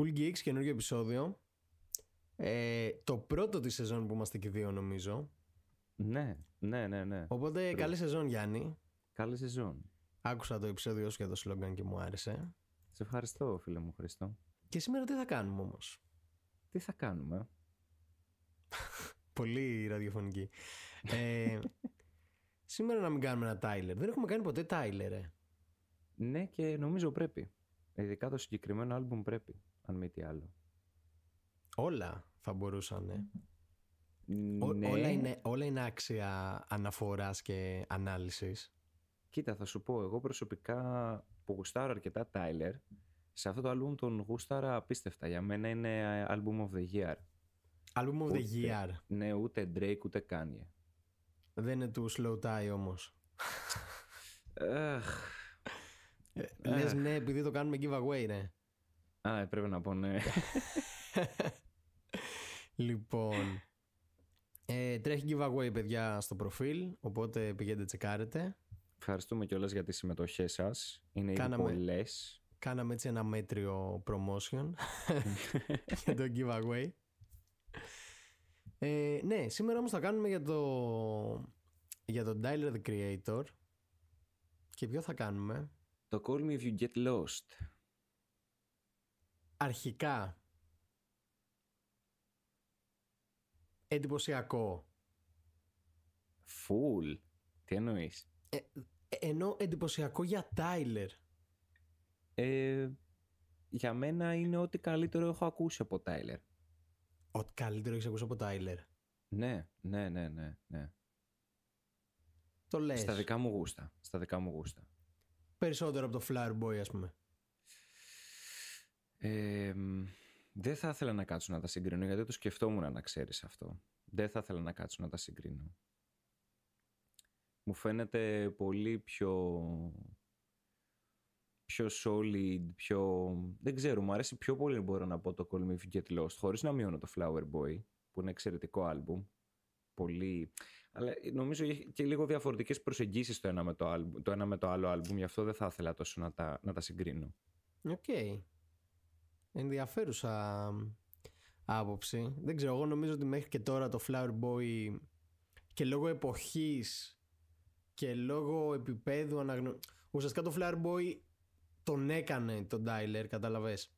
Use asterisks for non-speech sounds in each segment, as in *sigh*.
Cool Geeks, καινούργιο επεισόδιο. Ε, το πρώτο της σεζόν που είμαστε και δύο νομίζω. Ναι, ναι, ναι, ναι. Οπότε καλή σεζόν Γιάννη. Καλή σεζόν. Άκουσα το επεισόδιο σου για το σλόγγαν και μου άρεσε. Σε ευχαριστώ φίλε μου Χρήστο. Και σήμερα τι θα κάνουμε όμως; Τι θα κάνουμε; *laughs* Πολύ ραδιοφωνικοί. ε, *laughs* σήμερα να μην κάνουμε ένα Tyler. Δεν έχουμε κάνει ποτέ Tyler, ε. Ναι και νομίζω πρέπει. Ειδικά το συγκεκριμένο άλμπουμ πρέπει, αν μη τι άλλο. Όλα θα μπορούσαν, ε. Ναι. Όλα, είναι, όλα είναι άξια αναφοράς και ανάλυσης. Κοίτα, θα σου πω, εγώ προσωπικά που γουστάρω αρκετά Tyler, σε αυτό το άλμπουμ τον γούσταρα απίστευτα. Για μένα είναι album of the year. Album of the year. Ναι, ούτε Drake ούτε Kanye. Δεν είναι του Slow Tie όμως. Αχ. Ε, Λες ναι επειδή το κάνουμε giveaway, ναι. Α, πρέπει να πω ναι. *laughs* Λοιπόν, ε, τρέχει giveaway παιδιά στο προφίλ, οπότε πηγαίνετε τσεκάρετε. Ευχαριστούμε κιόλας για τις συμμετοχές σας. Είναι ήδη Κάναμε- πολλές. Κάναμε έτσι ένα μέτριο promotion *laughs* για το giveaway. Ε, ναι, σήμερα όμως θα κάνουμε για το για τον Tyler the Creator και ποιο θα κάνουμε; Το Call Me If You Get Lost. Αρχικά εντυπωσιακό Full. Τι εννοείς; ε, ενώ εντυπωσιακό για Tyler Ε, για μένα είναι ό,τι καλύτερο έχω ακούσει από Tyler. Ό,τι καλύτερο έχεις ακούσει από Tyler Ναι, ναι, ναι, ναι, ναι. Το λες Στα δικά μου γούστα. Στα δικά μου γούστα. Περισσότερο από το Flower Boy ας πούμε Ε, μ, δεν θα ήθελα να κάτσω να τα συγκρίνω γιατί το σκεφτόμουν να ξέρεις αυτό. Δεν θα ήθελα να κάτσω να τα συγκρίνω. Μου φαίνεται πολύ πιο πιο solid, πιο... Δεν ξέρω, μου αρέσει πιο πολύ μπορώ να πω το Call Me If You Get Lost χωρίς να μειώνω το Flower Boy που είναι εξαιρετικό άλμπουμ. Πολύ... Αλλά νομίζω έχει και λίγο διαφορετικές προσεγγίσεις το ένα με το, άλμπουμ, το, ένα με το άλλο άλμπουμ γι' αυτό δεν θα ήθελα τόσο να τα, να τα συγκρίνω. Οκ. Ενδιαφέρουσα άποψη. Δεν ξέρω, εγώ νομίζω ότι μέχρι και τώρα το Flower Boy και λόγω εποχής και λόγω επίπεδου αναγνω... Ουσιαστικά το Flower Boy τον έκανε τον Tyler, κατάλαβες.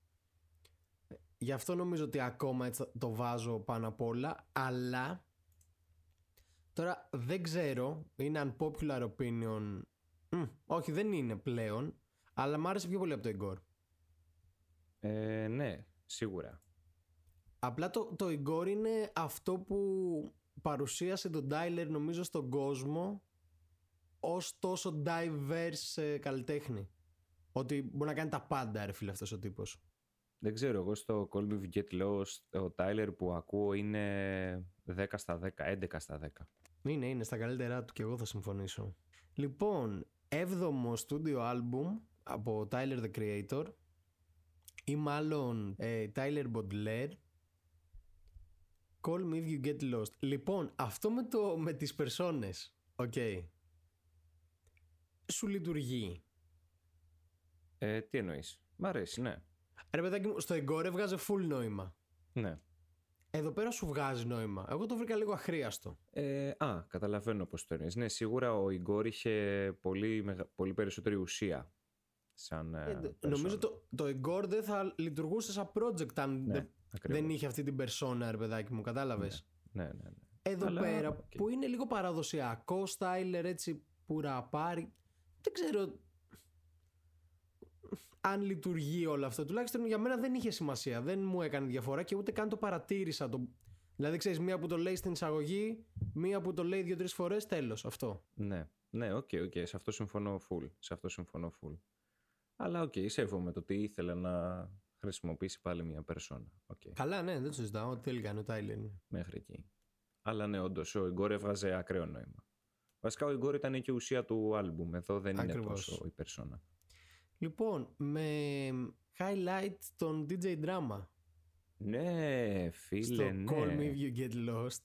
Γι' αυτό νομίζω ότι ακόμα έτσι το βάζω πάνω απ' όλα, αλλά τώρα δεν ξέρω, είναι unpopular opinion. Μμ, όχι, δεν είναι πλέον, αλλά μ' άρεσε πιο πολύ από το Igor. Ε, ναι, σίγουρα. Απλά το, το Igor είναι αυτό που παρουσίασε τον Tyler νομίζω στον κόσμο ως τόσο diverse ε, καλλιτέχνη. Ότι μπορεί να κάνει τα πάντα ρε φίλε αυτός ο τύπος. Δεν ξέρω, εγώ στο Call Me If You Get Lost, ο Tyler που ακούω είναι 10 στα 10, 11 στα 10. Είναι, είναι στα καλύτερά του και εγώ θα συμφωνήσω. Λοιπόν, έβδομο studio album από Tyler the Creator ή μάλλον ε, Tyler Baudelaire Call me if you get lost. Λοιπόν, αυτό με, το, με τις περσόνες, οκ, σου λειτουργεί. Ε, τι εννοείς. Μ' αρέσει, ναι. Ρε παιδάκι μου, στο Igor έβγαζε full νόημα. Ναι. Εδώ πέρα σου βγάζει νόημα. Εγώ το βρήκα λίγο αχρίαστο. Ε, α, καταλαβαίνω πώς το εννοείς. Ναι, σίγουρα ο Ιγκόρ είχε πολύ, μεγα- πολύ περισσότερη ουσία. Σαν ε, Ε, persona. νομίζω το, το Igor δεν θα λειτουργούσε σαν project αν δεν, ακριβώς. δεν είχε αυτή την persona, ρε παιδάκι μου, κατάλαβες; Ναι, ναι, ναι. Εδώ Αλλά, πέρα οκ. που είναι λίγο παραδοσιακός Tyler έτσι που ραπάρει. Δεν ξέρω αν λειτουργεί όλο αυτό. Τουλάχιστον για μένα δεν είχε σημασία. Δεν μου έκανε διαφορά και ούτε καν το παρατήρησα. Το... Δηλαδή, ξέρεις, μία που το λέει στην εισαγωγή, μία που το λέει δύο-τρεις φορές, τέλος. Αυτό. Ναι, ναι, OK, OK. Σε αυτό συμφωνώ full. Σε αυτό συμφωνώ full. Αλλά οκ, σέβομαι το ότι ήθελε να χρησιμοποιήσει πάλι μια περσόνα. Οκ, Καλά, ναι, δεν το συζητάω. Ό,τι θέλει κάνει ο Τάιλερ. είναι. μέχρι εκεί. Αλλά ναι, όντως, ο Ιγκόρ έβγαζε ακραίο νόημα. Βασικά, ο Ιγκόρ ήταν και η ουσία του άλμπουμ. Εδώ δεν είναι Ακριβώς. τόσο η περσόνα. Λοιπόν, με highlight τον DJ Drama Ναι, φίλε, στο ναι. Call Me If You Get Lost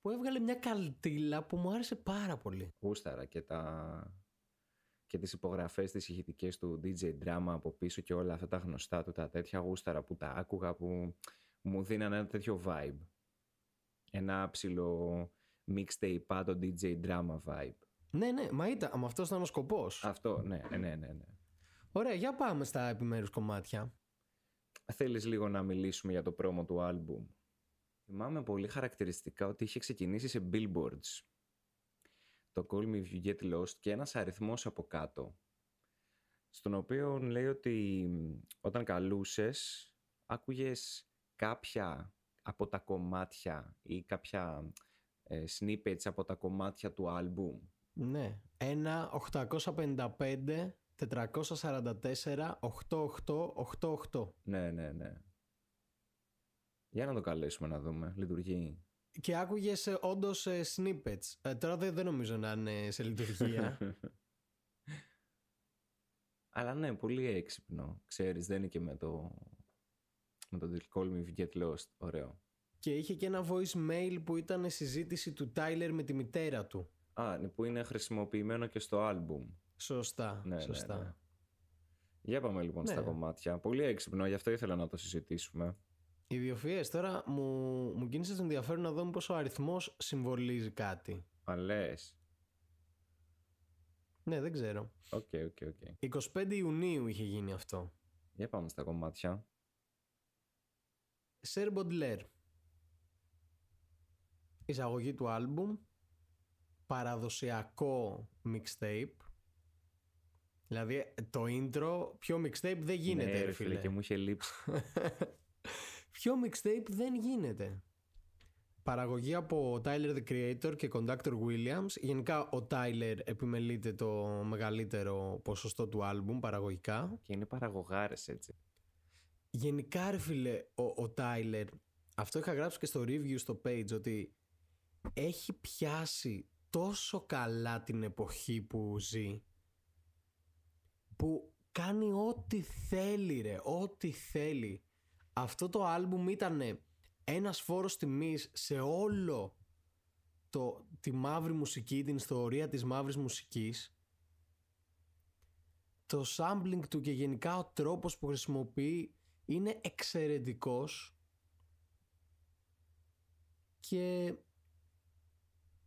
που έβγαλε μια καλτήλα που μου άρεσε πάρα πολύ. Γούσταρα και τα, και τις υπογραφές τις ηχητικές του DJ Drama από πίσω και όλα αυτά τα γνωστά του, τα τέτοια γούσταρα που τα άκουγα που μου δίνανε ένα τέτοιο vibe. Ένα ψηλό mixtape πάντο DJ Drama vibe. Ναι, ναι, μα ήταν, μα αυτός ήταν ο σκοπός. Αυτό, ναι, ναι, ναι, ναι. Ωραία, για πάμε στα επιμέρους κομμάτια. Θέλεις λίγο να μιλήσουμε για το πρόμο του άλμπουμ; Θυμάμαι πολύ χαρακτηριστικά ότι είχε ξεκινήσει σε billboards. Το Call Me If You Get Lost και ένας αριθμός από κάτω. Στον οποίο λέει ότι όταν καλούσες άκουγες κάποια από τα κομμάτια ή κάποια ε, snippets από τα κομμάτια του άλμπουμ. Ναι, ένα 855 444 8888. Ναι, ναι, ναι. Για να το καλέσουμε να δούμε. Λειτουργεί. Και άκουγες όντως snippets. Ε, τώρα δεν, δεν νομίζω να είναι σε λειτουργία. *laughs* Αλλά ναι, πολύ έξυπνο. Ξέρεις, δεν είναι και με το... Με το Call Me If You Get Lost. Ωραίο. Και είχε και ένα voicemail που ήταν συζήτηση του Tyler με τη μητέρα του. Α, ναι, που είναι χρησιμοποιημένο και στο άλμπουμ. Σωστά, Ναι, ναι, σωστά. ναι. Για πάμε λοιπόν Ναι. στα κομμάτια. Πολύ έξυπνο, γι' αυτό ήθελα να το συζητήσουμε. Οι ιδιοφυΐες τώρα μου, μου κίνησε το ενδιαφέρον να δούμε πόσο ο αριθμός συμβολίζει κάτι. Α, λες. Ναι, δεν ξέρω. OK, OK, OK. 25 Ιουνίου είχε γίνει αυτό. Για πάμε στα κομμάτια. Sir Baudelaire. Εισαγωγή του άλμπουμ. Παραδοσιακό mixtape. Δηλαδή το intro, πιο mixtape δεν γίνεται ναι, ρε ρε φίλε. και μου είχε λείψει. *laughs* Πιο mixtape δεν γίνεται. Παραγωγή από Tyler the Creator και Conductor Williams. Γενικά ο Tyler επιμελείται το μεγαλύτερο ποσοστό του άλμπουμ παραγωγικά. και είναι παραγωγάρες έτσι. Γενικά ρε φίλε ο, ο Tyler αυτό είχα γράψει και στο review στο page ότι έχει πιάσει τόσο καλά την εποχή που ζει που κάνει ό,τι θέλει ρε, ό,τι θέλει. Αυτό το άλμπουμ ήταν ένας φόρος τιμής σε όλο το, τη μαύρη μουσική, την ιστορία της μαύρης μουσικής. Το sampling του και γενικά ο τρόπος που χρησιμοποιεί είναι εξαιρετικός και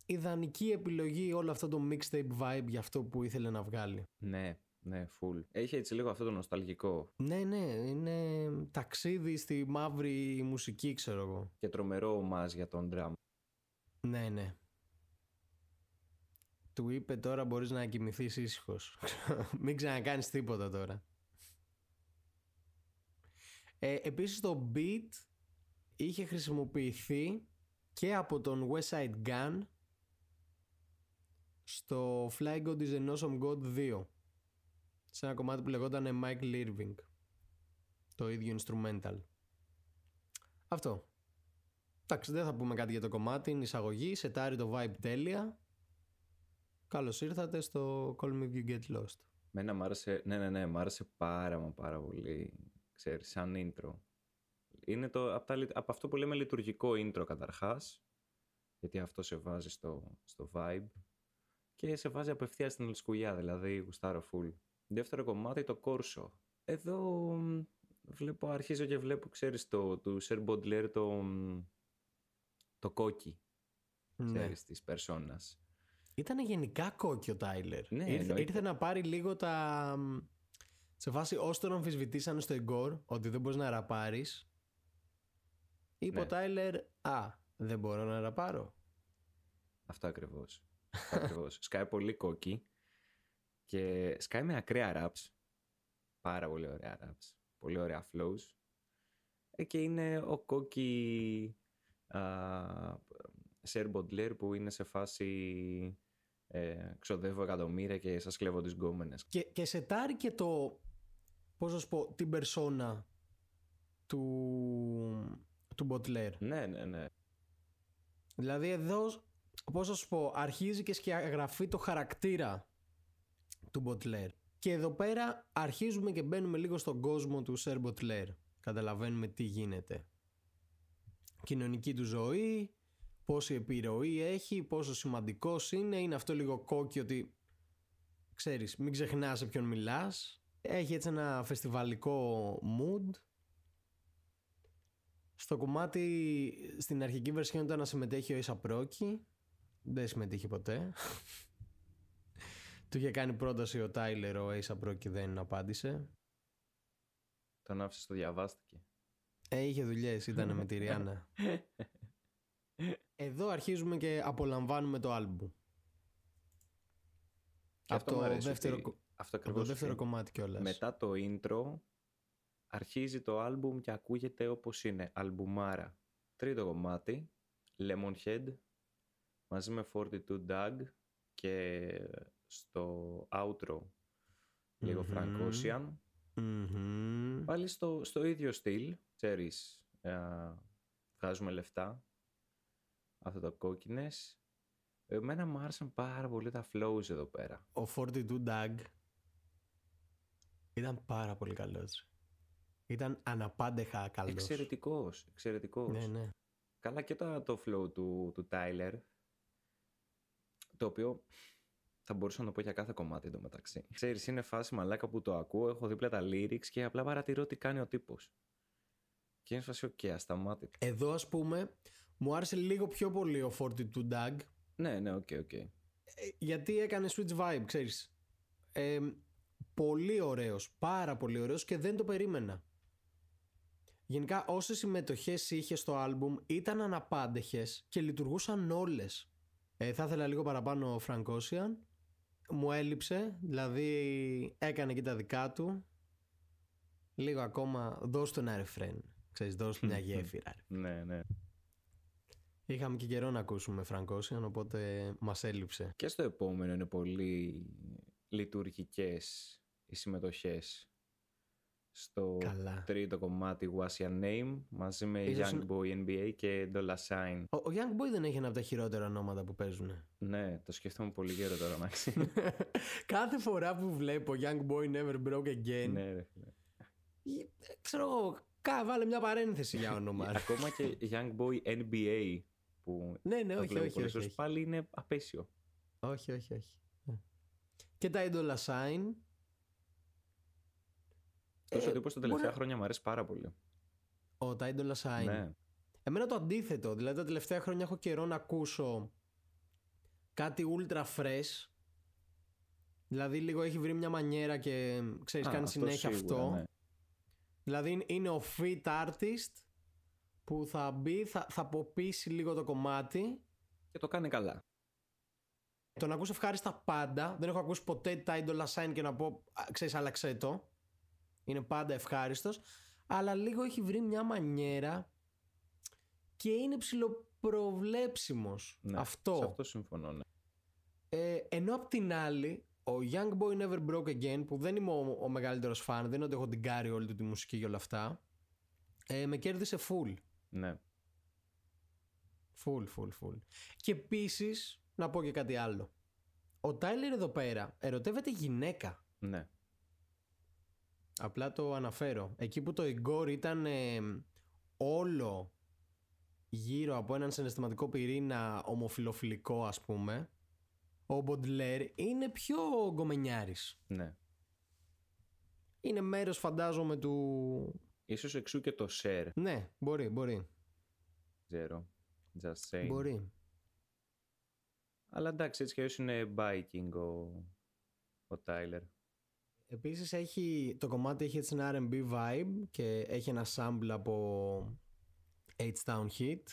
ιδανική επιλογή όλο αυτό το mixtape vibe για αυτό που ήθελε να βγάλει. Ναι, ναι, full. Έχει έτσι λίγο αυτό το νοσταλγικό Ναι, ναι, είναι ταξίδι στη μαύρη μουσική, ξέρω εγώ. και τρομερό ομάζ για τον drum. Ναι, ναι. Του είπε τώρα μπορείς να κοιμηθείς ήσυχος. *laughs* Μην ξανακάνεις τίποτα τώρα. Ε, επίσης το beat είχε χρησιμοποιηθεί και από τον West Side Gun στο Fly God is an Awesome God 2 σε ένα κομμάτι που λεγόταν Michael Irving το ίδιο instrumental. Αυτό. Εντάξει δεν θα πούμε κάτι για το κομμάτι. Είναι εισαγωγή, σετάρει το vibe τέλεια. Καλώς ήρθατε στο Call Me If You Get Lost. Μένα μ' άρεσε, ναι, ναι, ναι, μ' άρεσε πάρα μα πάρα πολύ, ξέρεις, σαν intro. Είναι το, από, τα, λει- από αυτό που λέμε λειτουργικό intro καταρχάς, γιατί αυτό σε βάζει στο, στο vibe και σε βάζει απευθείας στην ολσκουλιά, δηλαδή γουστάρω full. Δεύτερο κομμάτι, το κόρσο. Εδώ μ, βλέπω, αρχίζω και βλέπω, ξέρεις, το, του Sir Baudelaire το, μ, το κόκκι, ναι. ξέρεις, της περσόνας. Ήταν γενικά κόκκι ο Τάιλερ. Ναι, ήρθε, εννοείται. ήρθε να πάρει λίγο τα. μ, Σε φάση όσο τον αμφισβητήσανε στο Εγκόρ ότι δεν μπορείς να ραπάρεις. Είπε Ναι. ο Τάιλερ, Α, δεν μπορώ να ραπάρω. Αυτό ακριβώς. Αυτό ακριβώς. σκάει πολύ κόκκι και σκάει με ακραία raps. Πάρα πολύ ωραία raps. Πολύ ωραία flows. Ε, και είναι ο κόκκι Σερ Μποντλέρ που είναι σε φάση ε, ξοδεύω εκατομμύρια και σας κλέβω τις γκόμενες. Και, και σετάρει και το. Πώς να σου πω, την περσόνα του. του Μποτλέρ. Ναι, ναι, ναι. Δηλαδή εδώ, πώς να σου πω, αρχίζει και σκιαγραφεί το χαρακτήρα του Μποτλέρ. Και εδώ πέρα αρχίζουμε και μπαίνουμε λίγο στον κόσμο του Σερ Μποτλέρ. Καταλαβαίνουμε τι γίνεται. Κοινωνική του ζωή, πόση επιρροή έχει, πόσο σημαντικός είναι. Είναι αυτό λίγο κόκκι ότι ξέρεις, μην ξεχνάς σε ποιον μιλάς. Έχει έτσι ένα φεστιβαλικό mood. Στο κομμάτι, στην αρχική βερσιόν ήταν να συμμετέχει ο Ίσα Πρόκη. Δεν συμμετείχε ποτέ. Του είχε κάνει πρόταση ο Τάιλερ, ο Ίσα Πρόκη δεν απάντησε. Τον άφησε το διαβάστηκε. Ε, είχε δουλειές, ήταν με τη Ριάννα. *laughs* Εδώ αρχίζουμε και απολαμβάνουμε το άλμπουμ. Και αυτό, το μου αρέσει δεύτερο ότι- κο- αυτό Από το ακριβώς δεύτερο ότι κομμάτι κιόλας. Μετά το intro αρχίζει το άλμπουμ και ακούγεται όπως είναι. Αλμπουμάρα. Τρίτο κομμάτι. Lemonhead. Μαζί με 42 Doug. Και στο outro λίγο Μμμ. Frank Ocean. Πάλι στο, στο ίδιο στυλ. Ξέρεις, ε, βγάζουμε λεφτά. Αυτό το κόκκινες. Εμένα μου άρεσαν πάρα πολύ τα flows εδώ πέρα. Ο 42 Doug ήταν πάρα πολύ καλός. Ήταν αναπάντεχα καλός. Εξαιρετικός, εξαιρετικός. Ναι, ναι. Καλά και το, το flow του, του Tyler, το οποίο θα μπορούσα να το πω για κάθε κομμάτι εντωμεταξύ. Ξέρεις, είναι φάση μαλάκα που το ακούω, έχω δίπλα τα lyrics και απλά παρατηρώ τι κάνει ο τύπος. Και είναι φάση, οκ, ασταμάτητα. Εδώ ας πούμε μου άρεσε λίγο πιο πολύ ο 42 Dugg Ναι, ναι, OK, OK. ε, γιατί έκανε switch vibe, ξέρεις. Ε, πολύ ωραίος, πάρα πολύ ωραίος και δεν το περίμενα. Γενικά όσες συμμετοχές είχε στο άλμπουμ ήταν αναπάντεχες και λειτουργούσαν όλες. Ε, θα ήθελα λίγο παραπάνω ο Frank Ocean. Μου έλειψε, δηλαδή έκανε και τα δικά του. Λίγο ακόμα, δώσ' του ένα ρεφρέν. Ξέρεις, δώσ' του μια γέφυρα. ρε. Ναι, ναι. Είχαμε και καιρό να ακούσουμε Frank Ocean, οπότε μας έλειψε. Και στο επόμενο είναι πολύ λειτουργικές οι συμμετοχές. Στο Καλά. τρίτο κομμάτι What's Your Name μαζί με Ίσως Young είναι- Boy NBA και Dollar Sign. Ο, ο Young Boy δεν έχει ένα από τα χειρότερα ονόματα που παίζουν. Ναι, το σκέφτομαι πολύ καιρό τώρα να ξέρει. *laughs* Κάθε φορά που βλέπω Young Boy Never Broke Again, ναι, ρε φίλε. ε, ξέρω εγώ, κα, βάλε μια παρένθεση για όνομα. ρε. *laughs* Ακόμα και Young Boy NBA που ναι, ναι, το όχι, βλέπω όχι, πολλές όχι, φορές, όχι. πάλι είναι απέσιο. όχι, όχι, όχι. Ε. Και τα Idola Sign. Τόσο Ε, τύπος τα μπορεί τελευταία να- χρόνια μου αρέσει πάρα πολύ. Ο, τα Idola Sign. Ναι. Εμένα το αντίθετο. Δηλαδή τα τελευταία χρόνια έχω καιρό να ακούσω κάτι ultra fresh. Δηλαδή λίγο έχει βρει μια μανιέρα και ξέρεις Α, κάνει αυτό συνέχεια σίγουρα, αυτό. ναι. Δηλαδή είναι- είναι ο fit artist που θα μπει, θα, θα αποποιήσει λίγο το κομμάτι. Και το κάνει καλά. Τον ακούς ευχάριστα πάντα. Δεν έχω ακούσει ποτέ τα Idola Sign και να πω, «Α, ξέρεις, άλλαξέ το. Είναι πάντα ευχάριστος. Αλλά λίγο έχει βρει μια μανιέρα και είναι ψηλοπροβλέψιμος. Ναι, αυτό. Σε αυτό συμφωνώ, ναι. Ε, ενώ απ' την άλλη, ο Young Boy Never Broke Again, που δεν είμαι ο, ο μεγαλύτερος φαν, δεν είναι ότι έχω την κάρει όλη του τη μουσική και όλα αυτά, ε, με κέρδισε full. ναι. Full, full, full. Και επίσης, να πω και κάτι άλλο. Ο Τάιλερ εδώ πέρα ερωτεύεται γυναίκα. Ναι. Απλά το αναφέρω. Εκεί που το Ιγκόρ ήταν ε, όλο γύρω από έναν συναισθηματικό πυρήνα ομοφιλοφιλικό ας πούμε, ο Μποντλέρ είναι πιο γκομενιάρης. ναι. Είναι μέρος φαντάζομαι του... Ίσως εξού και το share, Ναι, μπορεί, μπορεί. ξέρω. Just saying. Μπορεί. Αλλά εντάξει, έτσι κι αλλιώς είναι biking ο, ο Tyler. Επίσης έχει, το κομμάτι έχει έτσι ένα R&B vibe και έχει ένα sample από H-Town Hit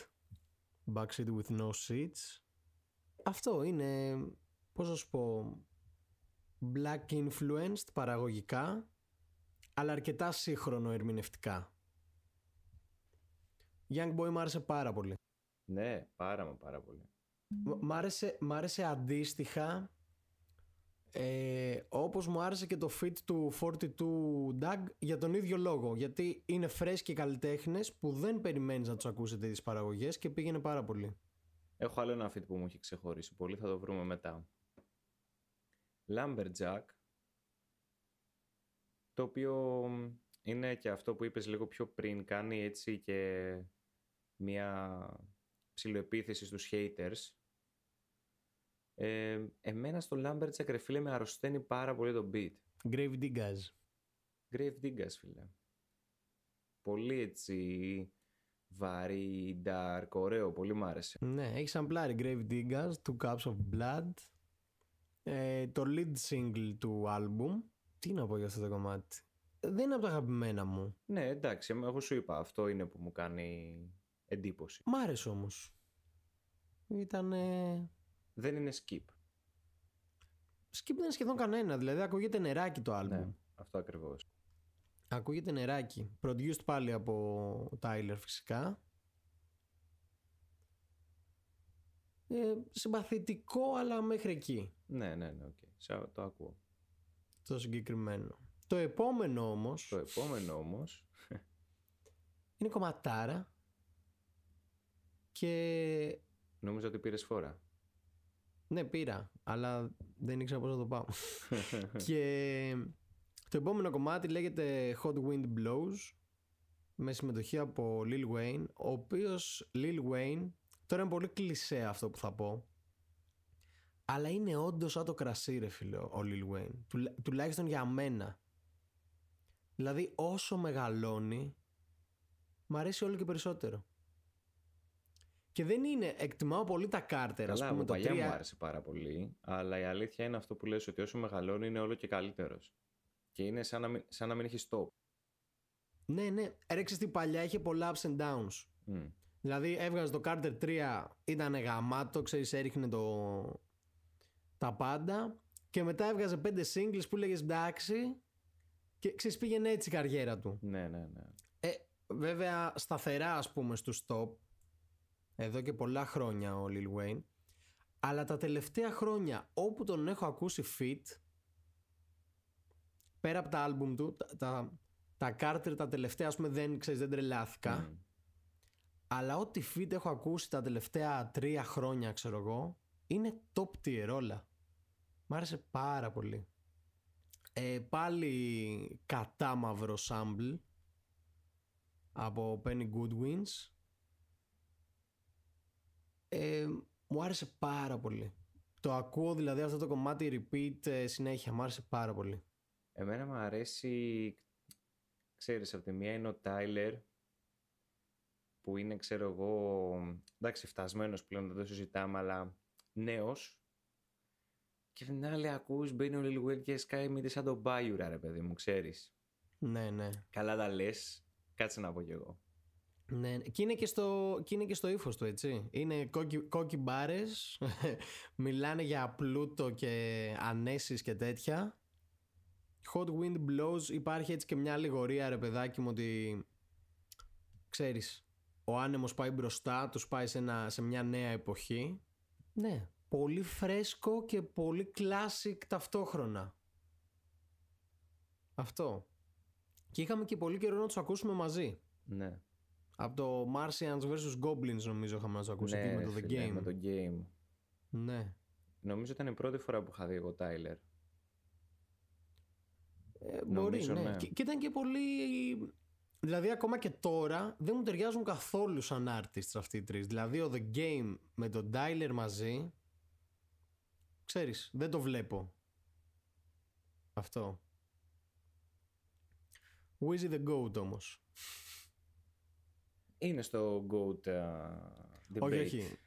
Backseat with no seats Αυτό είναι, πώς να σου πω, black influenced παραγωγικά αλλά αρκετά σύγχρονο ερμηνευτικά. Young Boy μου άρεσε πάρα πολύ. Ναι, πάρα μα πάρα πολύ. Μ' μ' άρεσε, μ' άρεσε αντίστοιχα ε, όπως μου άρεσε και το fit του 42 Doug για τον ίδιο λόγο. Γιατί είναι φρέσκοι καλλιτέχνες που δεν περιμένεις να τους ακούσετε τις παραγωγές και πήγαινε πάρα πολύ. Έχω άλλο ένα feat που μου έχει ξεχωρίσει πολύ, θα το βρούμε μετά. Lumberjack, το οποίο είναι και αυτό που είπες λίγο πιο πριν, κάνει έτσι και μια ψηλοεπίθεση στους haters Ε, εμένα στο Lumberjack ρε φίλε με αρρωσταίνει πάρα πολύ το beat. Grave Diggers. Grave Diggers φίλε. Πολύ έτσι βαρύ, dark, ωραίο, πολύ μ' άρεσε. Ναι, έχεις σαμπλάρει Grave Diggers, Two Cups of Blood. Ε, το lead single του album. Τι να πω για αυτό το κομμάτι. Δεν είναι από τα αγαπημένα μου. Ναι, εντάξει, εγώ σου είπα, αυτό είναι που μου κάνει εντύπωση. Μ' άρεσε όμως. Ήταν. Δεν είναι skip. Skip δεν είναι σχεδόν κανένα. Δηλαδή ακούγεται νεράκι το album. Ναι, αυτό ακριβώς. Ακούγεται νεράκι. Produced πάλι από Tyler φυσικά. Ε, συμπαθητικό αλλά μέχρι εκεί. Ναι, ναι, ναι, okay. το ακούω. Το συγκεκριμένο. Το επόμενο όμως... Το επόμενο όμως... είναι κομματάρα και... Νομίζω ότι πήρες φορά. Ναι, πήρα, αλλά δεν ήξερα πώς θα το πάω. *laughs* και το επόμενο κομμάτι λέγεται Hot Wind Blows με συμμετοχή από Lil Wayne, ο οποίος Lil Wayne, τώρα είναι πολύ κλισέ αυτό που θα πω, αλλά είναι όντως σαν το κρασί ρε φίλε ο Lil Wayne, τουλάχιστον για μένα. Δηλαδή όσο μεγαλώνει, μ' αρέσει όλο και περισσότερο. Και δεν είναι, εκτιμάω πολύ τα κάρτερα. Καλά, πούμε, το παλιά μου άρεσε πάρα πολύ, αλλά η αλήθεια είναι αυτό που λες ότι όσο μεγαλώνει είναι όλο και καλύτερος. Και είναι σαν να μην, σαν να μην έχει stop. Ναι, ναι. Έρεξε την παλιά είχε πολλά ups and downs. Mm. Δηλαδή έβγαζε το Carter 3, ήταν γαμάτο, ξέρεις, έριχνε το... τα πάντα. Και μετά έβγαζε πέντε singles που λέγες εντάξει. Και ξέρεις, πήγαινε έτσι η καριέρα του. Ναι, ναι, ναι. Ε, βέβαια, σταθερά ας πούμε στο stop. Εδώ και πολλά χρόνια ο Lil Wayne. Αλλά τα τελευταία χρόνια όπου τον έχω ακούσει fit πέρα από τα άλμπουμ του, τα, τα, τα Carter τα τελευταία, ας πούμε, δεν, ξέρεις, δεν τρελάθηκα. Αλλά ό,τι feed έχω ακούσει τα τελευταία τρία χρόνια, ξέρω εγώ, είναι top tier όλα. Μ' άρεσε πάρα πολύ. Ε, πάλι κατά μαύρο sample από Penny Goodwins. Ε, μου άρεσε πάρα πολύ. Το ακούω δηλαδή αυτό το κομμάτι repeat ε, συνέχεια. Μου άρεσε πάρα πολύ. Εμένα μου αρέσει, ξέρεις, από τη μία είναι ο Τάιλερ, που είναι, ξέρω εγώ, εντάξει, φτασμένος πλέον, δεν το συζητάμε, αλλά νέος. Και την άλλη ακούς, μπαίνει ο Lil και σκάει μύτη σαν τον Μπάιουρα, ρε παιδί μου, ξέρεις. Ναι, ναι. Καλά τα λες, κάτσε να πω κι εγώ. Ναι, και είναι και στο, και είναι και στο ύφος του, έτσι. Είναι κόκκι, κόκκι μπάρες, *laughs* μιλάνε για πλούτο και ανέσεις και τέτοια. Hot Wind Blows. Υπάρχει έτσι και μια αλληγορία ρε παιδάκι μου ότι ξέρεις ο άνεμος πάει μπροστά τους πάει σε, ένα, σε μια νέα εποχή. Ναι. Πολύ φρέσκο και πολύ classic ταυτόχρονα. Αυτό. Και είχαμε και πολύ καιρό να τους ακούσουμε μαζί. Ναι από το Martians vs. Goblins νομίζω είχαμε να τους ακούσουμε ναι, με το The Game με το Game ναι Νομίζω ήταν η πρώτη φορά που είχα δει εγώ Tyler ε, μπορεί, ναι. ναι. Και, και, ήταν και πολύ. Δηλαδή, ακόμα και τώρα δεν μου ταιριάζουν καθόλου σαν artists αυτοί οι τρεις. Δηλαδή, ο The Game με τον Tyler μαζί. Ξέρεις, δεν το βλέπω. Αυτό. Wizzy the Goat όμως; Είναι στο Goat uh, debate. Όχι, όχι.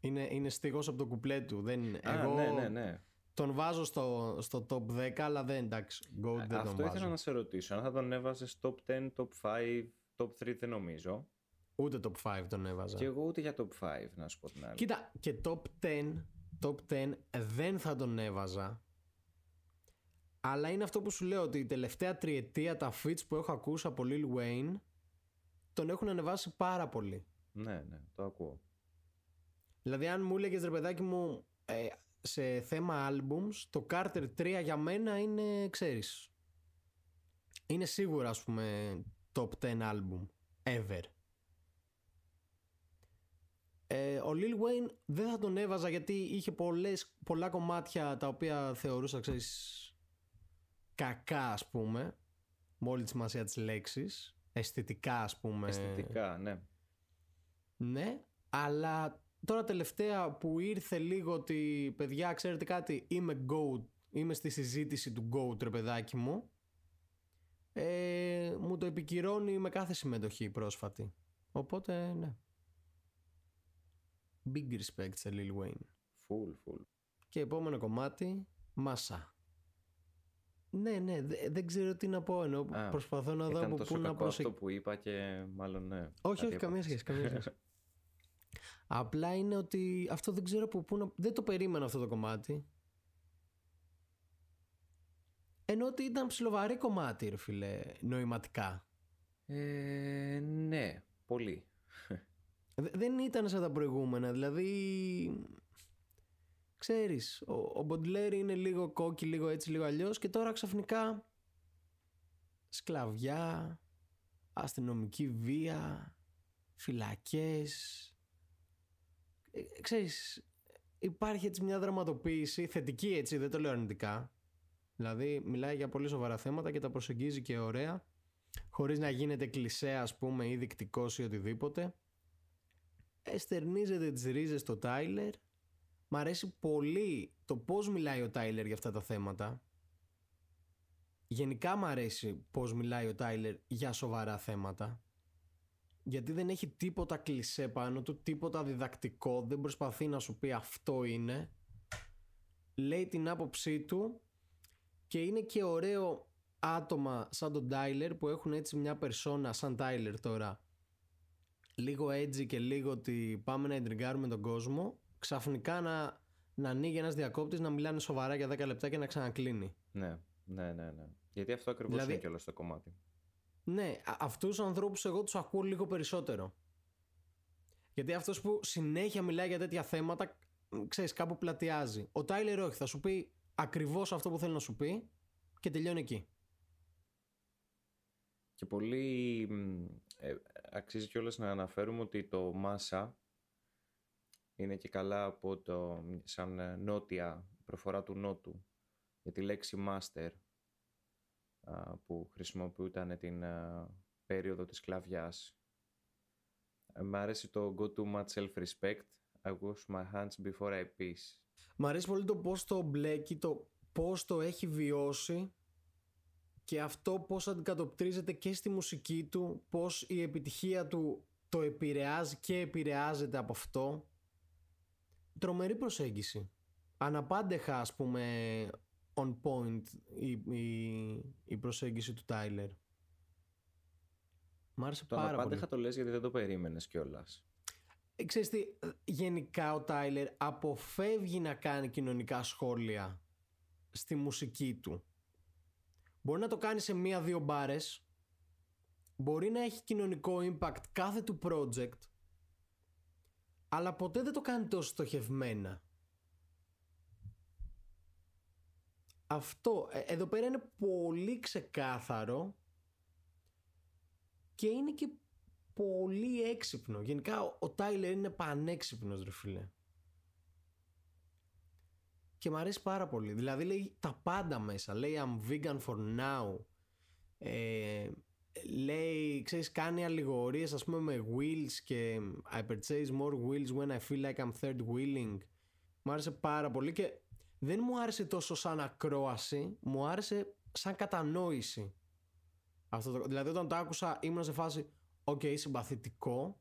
Είναι, είναι στιγός από το κουπλέ του. Δεν, Α, εγώ, ναι, ναι, ναι. Τον βάζω στο, στο top 10, αλλά δεν εντάξει. Goat δεν Αυτό τον ήθελα να σε ρωτήσω. Αν θα τον έβαζες top 10, top 5, top 3 δεν νομίζω. Ούτε top 5 τον έβαζα. Και εγώ ούτε για top 5, να σου πω την άλλη. Κοίτα, και top 10, top 10 δεν θα τον έβαζα. Αλλά είναι αυτό που σου λέω ότι η τελευταία τριετία τα fits που έχω ακούσει από Lil Wayne τον έχουν ανεβάσει πάρα πολύ. Ναι, ναι, το ακούω. Δηλαδή αν μου έλεγες ρε παιδάκι μου ε, σε θέμα albums το Carter 3 για μένα είναι ξέρεις είναι σίγουρα ας πούμε top 10 album ever ε, ο Lil Wayne δεν θα τον έβαζα γιατί είχε πολλές, πολλά κομμάτια τα οποία θεωρούσα ξέρεις κακά ας πούμε με όλη τη σημασία της λέξης αισθητικά ας πούμε αισθητικά ναι ναι αλλά τώρα τελευταία που ήρθε λίγο ότι παιδιά ξέρετε κάτι είμαι GOAT, είμαι στη συζήτηση του GOAT ρε παιδάκι μου ε, μου το επικυρώνει με κάθε συμμετοχή πρόσφατη. Οπότε, ναι. Big respect σε Lil Wayne. Full, full. Και επόμενο κομμάτι, Μάσα. Ναι, ναι, δεν ξέρω τι να πω. Ενώ Α, προσπαθώ να δω από πού να προσεγγίσω. αυτό που είπα και μάλλον ναι. Όχι, όχι, καμία σχέση. Καμία σχέση. *laughs* Απλά είναι ότι αυτό δεν ξέρω από πού να. Δεν το περίμενα αυτό το κομμάτι. Ενώ ότι ήταν ψιλοβαρύ κομμάτι, ρε φίλε, νοηματικά. Ε, ναι, πολύ. Δεν ήταν σαν τα προηγούμενα, δηλαδή... Ξέρεις, ο, ο Μποντλέρ είναι λίγο κόκκι, λίγο έτσι, λίγο αλλιώς και τώρα ξαφνικά σκλαβιά, αστυνομική βία, φυλακές. Ε, ξέρεις, υπάρχει έτσι μια δραματοποίηση, θετική έτσι, δεν το λέω αρνητικά, Δηλαδή μιλάει για πολύ σοβαρά θέματα και τα προσεγγίζει και ωραία χωρίς να γίνεται κλισέ ας πούμε ή δεικτικός ή οτιδήποτε. Εστερνίζεται τις ρίζες στο Τάιλερ. Μ' αρέσει πολύ το πώς μιλάει ο Τάιλερ για αυτά τα θέματα. Γενικά μ' αρέσει πώς μιλάει ο Τάιλερ για σοβαρά θέματα. Γιατί δεν έχει τίποτα κλισέ πάνω του, τίποτα διδακτικό, δεν προσπαθεί να σου πει αυτό είναι. Λέει την άποψή του και είναι και ωραίο άτομα σαν τον Τάιλερ που έχουν έτσι μια περσόνα σαν Τάιλερ τώρα λίγο edgy και λίγο ότι πάμε να εντριγκάρουμε τον κόσμο ξαφνικά να, να ανοίγει ένας διακόπτης να μιλάνε σοβαρά για 10 λεπτά και να ξανακλίνει. Ναι, ναι, ναι, ναι. Γιατί αυτό ακριβώς δηλαδή, είναι και όλο στο κομμάτι. Ναι, αυτούς τους ανθρώπους εγώ τους ακούω λίγο περισσότερο. Γιατί αυτός που συνέχεια μιλάει για τέτοια θέματα ξέρεις κάπου πλατιάζει. Ο Τάιλερ όχι, θα σου πει ακριβώς αυτό που θέλει να σου πει και τελειώνει εκεί. Και πολύ ε, αξίζει κιόλας να αναφέρουμε ότι το Μάσα είναι και καλά από το σαν ε, νότια προφορά του νότου για τη λέξη master που χρησιμοποιούταν την περίοδο της σκλαβιάς. Ε, μ' αρέσει το go too much self-respect. I wash my hands before I peace. Μ' αρέσει πολύ το πώς το μπλέκει, το πώς το έχει βιώσει και αυτό πώς αντικατοπτρίζεται και στη μουσική του, πώς η επιτυχία του το επηρεάζει και επηρεάζεται από αυτό. Τρομερή προσέγγιση. Αναπάντεχα ας πούμε on point η, η, η προσέγγιση του Τάιλερ. Μ' άρεσε το πάρα πολύ. Αναπάντεχα το λες γιατί δεν το περίμενες κιόλας. Ε, ξέρεις τι, γενικά ο Τάιλερ αποφεύγει να κάνει κοινωνικά σχόλια στη μουσική του. Μπορεί να το κάνει σε μία-δύο μπάρες. Μπορεί να έχει κοινωνικό impact κάθε του project. Αλλά ποτέ δεν το κάνει τόσο στοχευμένα. Αυτό, ε, εδώ πέρα είναι πολύ ξεκάθαρο και είναι και πολύ έξυπνο. Γενικά ο Τάιλερ είναι πανέξυπνος ρε φίλε. Και μου αρέσει πάρα πολύ. Δηλαδή λέει τα πάντα μέσα. Λέει I'm vegan for now. Ε, λέει, ξέρεις, κάνει αλληγορίες ας πούμε με wheels και I purchase more wheels when I feel like I'm third wheeling. Μου άρεσε πάρα πολύ και δεν μου άρεσε τόσο σαν ακρόαση, μου άρεσε σαν κατανόηση. Αυτό το, δηλαδή όταν το άκουσα ήμουν σε φάση OK, okay, συμπαθητικό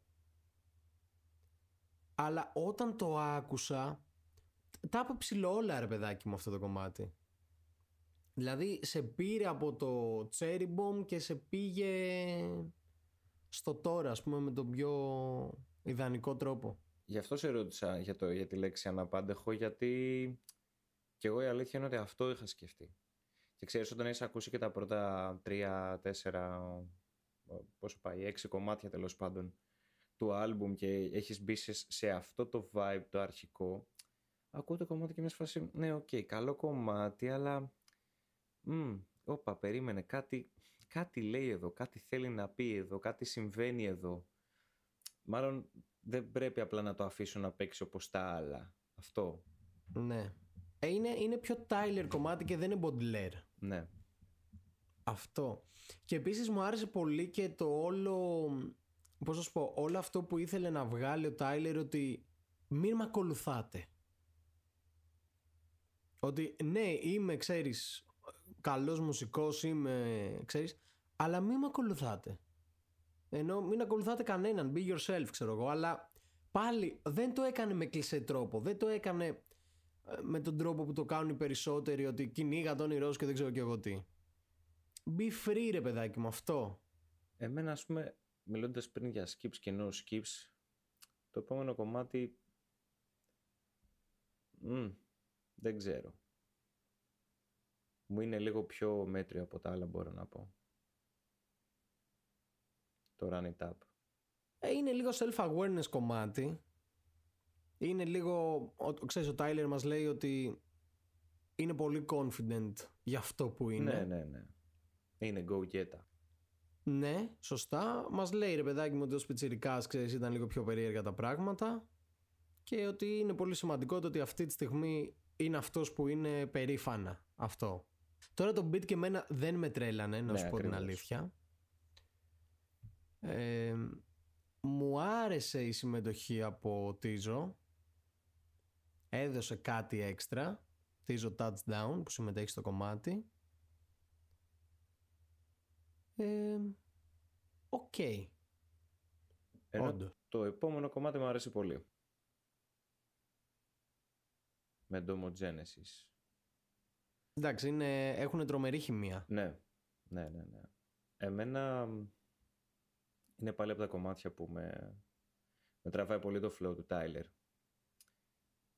αλλά όταν το άκουσα τα είπε ψιλοόλα ρε παιδάκι μου αυτό το κομμάτι. Δηλαδή σε πήρε από το Cherry Bomb και σε πήγε στο τώρα ας πούμε με τον πιο ιδανικό τρόπο. Γι' αυτό σε ρώτησα για, το, για τη λέξη αναπάντεχο γιατί και εγώ η αλήθεια είναι ότι αυτό είχα σκεφτεί. Και ξέρεις όταν έχεις ακούσει και τα πρώτα τρία, τέσσερα, πόσο πάει, έξι κομμάτια τέλος πάντων του άλμπουμ και έχεις μπει σε αυτό το vibe το αρχικό ακούω το κομμάτι και είμαι σε φάση, ναι, OK, okay, καλό κομμάτι, αλλά. Μ, όπα, περίμενε, κάτι, κάτι λέει εδώ, κάτι θέλει να πει εδώ, κάτι συμβαίνει εδώ. Μάλλον δεν πρέπει απλά να το αφήσω να παίξει όπως τα άλλα. Αυτό. Ναι. Ε, είναι, είναι πιο Tyler κομμάτι και δεν είναι Baudelaire. Ναι. Αυτό. Και επίσης μου άρεσε πολύ και το όλο... Πώς να σου πω, όλο αυτό που ήθελε να βγάλει ο Tyler ότι μην με ακολουθάτε. Ότι ναι, είμαι, ξέρεις, καλός μουσικός, είμαι, ξέρεις, αλλά μην με ακολουθάτε. Ενώ μην ακολουθάτε κανέναν, be yourself, ξέρω εγώ, αλλά πάλι δεν το έκανε με κλεισέ τρόπο, δεν το έκανε ε, με τον τρόπο που το κάνουν οι περισσότεροι, ότι κυνήγα τον όνειρό και δεν ξέρω και εγώ τι. Be free ρε παιδάκι μου, αυτό. Εμένα ας πούμε, μιλώντας πριν για skips και no skips, το επόμενο κομμάτι Μ, δεν ξέρω. Μου είναι λίγο πιο μέτριο από τα άλλα μπορώ να πω. Το Run It Up. Ε, είναι λίγο self-awareness κομμάτι. Είναι λίγο, ο, ξέρεις ο Tyler μας λέει ότι είναι πολύ confident για αυτό που είναι. Ναι, ναι, ναι. Είναι go-getter. Ναι, σωστά. Μας λέει ρε παιδάκι μου ότι ο Σπιτσιρικάς ξέρεις ήταν λίγο πιο περίεργα τα πράγματα και ότι είναι πολύ σημαντικό το ότι αυτή τη στιγμή είναι αυτός που είναι περήφανα αυτό. Τώρα το beat και εμένα δεν με τρέλανε, να Ναι, σου πω την ακριβώς. αλήθεια. Ε, μου άρεσε η συμμετοχή από Τίζο. Έδωσε κάτι έξτρα. Τίζο Touchdown που συμμετέχει στο κομμάτι. Ε, Οκ. Ενώ Όντως. το επόμενο κομμάτι μου αρέσει πολύ. Με Domo Genesis. Εντάξει, είναι, έχουν τρομερή χημεία. Ναι, ναι, ναι, ναι. Εμένα μ, είναι πάλι από τα κομμάτια που με, με τραβάει πολύ το flow του Tyler.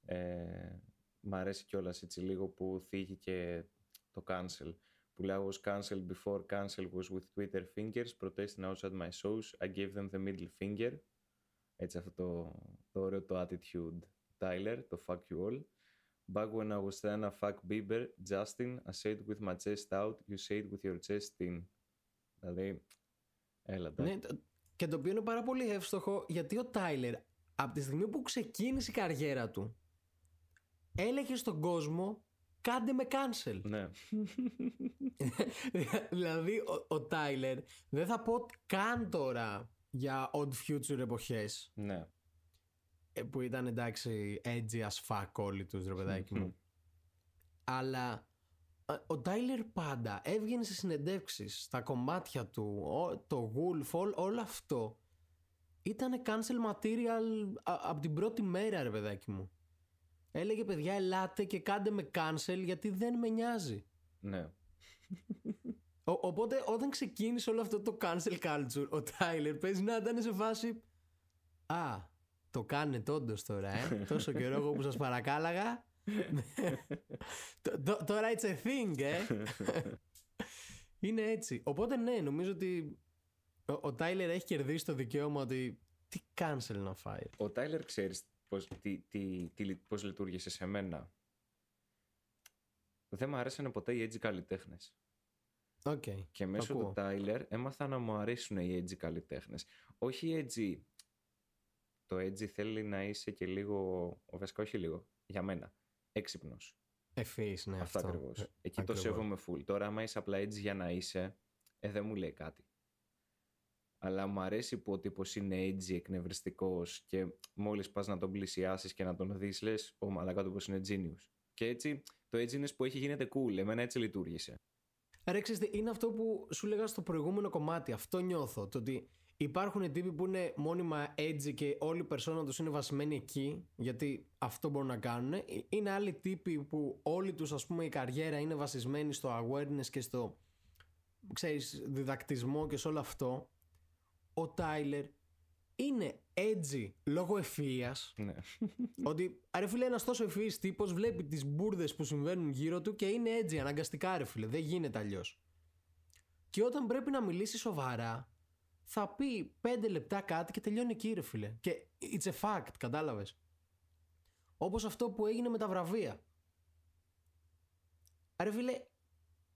Ε, μ' αρέσει κιόλας έτσι λίγο που θίγει και το cancel. Που λέει I was cancelled before cancel was with Twitter fingers protesting outside my shows. I gave them the middle finger. Έτσι αυτό το, το ωραίο το attitude Tyler, το fuck you all. Back when I was trying to fuck Bieber, Justin, I said with my chest out, you said with your chest in. Δηλαδή, έλα τα. Ναι, το- και το οποίο είναι πάρα πολύ εύστοχο γιατί ο Τάιλερ από τη στιγμή που ξεκίνησε η καριέρα του έλεγε στον κόσμο κάντε με cancel. Ναι. *laughs* δηλαδή ο, ο Τάιλερ δεν θα πω καν τώρα για odd future εποχές ναι. Ε, που ήταν εντάξει edgy as fuck όλοι τους ρε παιδάκι μου αλλά ε, ο Τάιλερ πάντα έβγαινε σε συνεντεύξεις στα κομμάτια του ο- το Wolf όλ- όλο αυτό ήταν cancel material από την πρώτη μέρα ρε παιδάκι μου έλεγε παιδιά ελάτε και κάντε με cancel γιατί δεν με νοιάζει Ναι. ο, οπότε όταν ξεκίνησε όλο αυτό το cancel culture, ο Τάιλερ παίζει να ήταν σε φάση. Α, το κάνετε όντω τώρα, ε. *laughs* Τόσο καιρό εγώ που σας παρακάλαγα. Τ- τ- τώρα it's a thing, ε. *laughs* Είναι έτσι. Οπότε ναι, νομίζω ότι ο, ο Τάιλερ έχει κερδίσει το δικαίωμα ότι τι cancel έχει φάει. Ο Tyler ξέρεις πώς, τι, τι, τι, λει- πώς λειτούργησε σε μένα; Δεν μου άρεσαν ποτέ οι edgy καλλιτέχνες. Οκ. Και μέσω ακούω. του Tyler έμαθα να μου αρέσουν οι edgy καλλιτέχνες. Όχι οι edgy. Το edgy θέλει να είσαι και λίγο. Ο βασικά όχι λίγο. Για μένα. Έξυπνος. Ευθύς, ναι, Αυτό αυτό. ακριβώς. Ε, Εκεί το ακριβώς. σέβομαι full. Τώρα, άμα είσαι απλά edgy για να είσαι, ε, δεν μου λέει κάτι. Αλλά μου αρέσει που ο τύπος είναι edgy, εκνευριστικός και μόλις πας να τον πλησιάσεις και να τον δεις, λες: Ο μαλακά του είναι genius. Και έτσι το edginess που έχει γίνεται cool. Εμένα έτσι λειτουργήσε. Ρε, ξέρεις τι, είναι αυτό που σου λέγα στο προηγούμενο κομμάτι. Αυτό νιώθω. Το ότι υπάρχουν τύποι που είναι μόνιμα edgy και όλη η περσόνα τους είναι βασισμένη εκεί, γιατί αυτό μπορούν να κάνουν. Ε, Είναι άλλοι τύποι που όλη τους ας πούμε η καριέρα είναι βασισμένη στο awareness και στο ξέρεις, διδακτισμό και σε όλο αυτό. Ο Τάιλερ είναι edgy λόγω ευφυΐας Ναι. *laughs* ότι ρε φίλε ένας τόσο ευφυής τύπος βλέπει τις μπουρδες που συμβαίνουν γύρω του και είναι έτσι αναγκαστικά ρε φίλε, δεν γίνεται αλλιώς. Και όταν πρέπει να μιλήσει σοβαρά θα πει πέντε λεπτά κάτι και τελειώνει εκεί ρε φίλε. Και it's a fact, κατάλαβες. Όπως αυτό που έγινε με τα βραβεία. Ρε φίλε,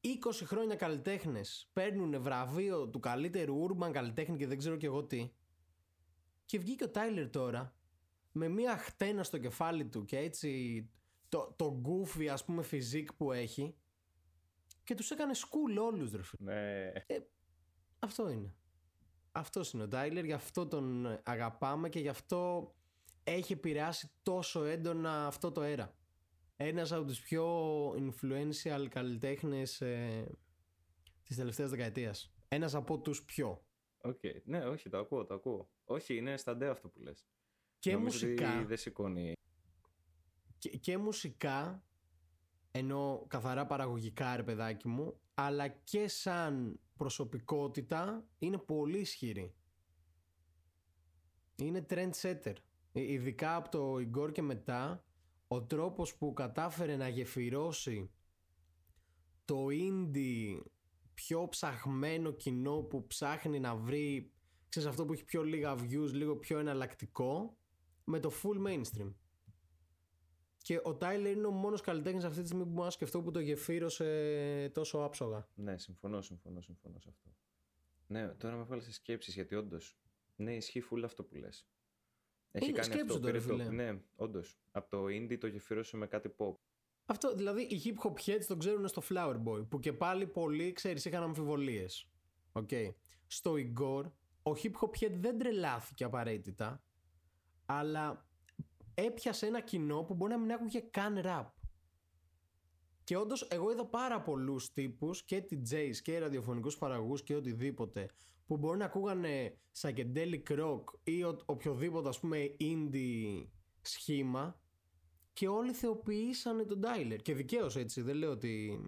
20 χρόνια καλλιτέχνες παίρνουν βραβείο του καλύτερου urban καλλιτέχνη και δεν ξέρω και εγώ τι. Και βγήκε ο Τάιλερ τώρα με μία χτένα στο κεφάλι του και έτσι το, το goofy ας πούμε φιζίκ που έχει και τους έκανε σκουλ όλους ρε φίλε. ναι. Αυτό είναι. Αυτός είναι ο Τάιλερ, γι' αυτό τον αγαπάμε και γι' αυτό έχει επηρεάσει τόσο έντονα αυτό το αέρα. Ένας από τους πιο influential καλλιτέχνες ε, της τελευταίας δεκαετίας. Ένας από τους πιο. Οκ. Ναι, όχι, το ακούω, το ακούω. Όχι, είναι στάνταρ αυτό που λες. Και Νομίζω μουσικά, ότι δεν σηκώνει. και, και μουσικά, εννοώ καθαρά παραγωγικά ρε παιδάκι μου, αλλά και σαν προσωπικότητα είναι πολύ ισχυρή. Είναι trendsetter. Ε, Ειδικά από το Igor και μετά, ο τρόπος που κατάφερε να γεφυρώσει το indie πιο ψαχμένο κοινό που ψάχνει να βρει ξέρεις αυτό που έχει πιο λίγα views, λίγο πιο εναλλακτικό με το full mainstream. Και ο Tyler είναι ο μόνος καλλιτέχνης αυτή τη στιγμή που μπορώ να σκεφτώ που το γεφύρωσε τόσο άψογα. Ναι, συμφωνώ, συμφωνώ, συμφωνώ σε αυτό. Ναι, τώρα με έβαλε σε σκέψεις γιατί όντως. Ναι, ισχύει full αυτό που λες. Έχει Είναι κάνει σκέψου αυτό. το, ρε πήρε το- φίλε. Ναι, όντως. Από το indie το γεφύρωσε με κάτι pop. Αυτό, δηλαδή οι hip hop heads το ξέρουν στο Flower Boy που και πάλι πολλοί, ξέρεις, είχαν αμφιβολίες. Οκ. Στο Igor, ο hip hop head δεν τρελάθηκε απαραίτητα, αλλά έπιασε ένα κοινό που μπορεί να μην άκουγε καν rap. Και όντως, εγώ είδα πάρα πολλούς τύπους και DJs και ραδιοφωνικούς παραγωγούς και οτιδήποτε που μπορεί να ακούγανε psychedelic rock ή ο, οποιοδήποτε ας πούμε indie σχήμα και όλοι θεοποιήσανε τον Tyler. Και δικαίως έτσι, δεν λέω ότι.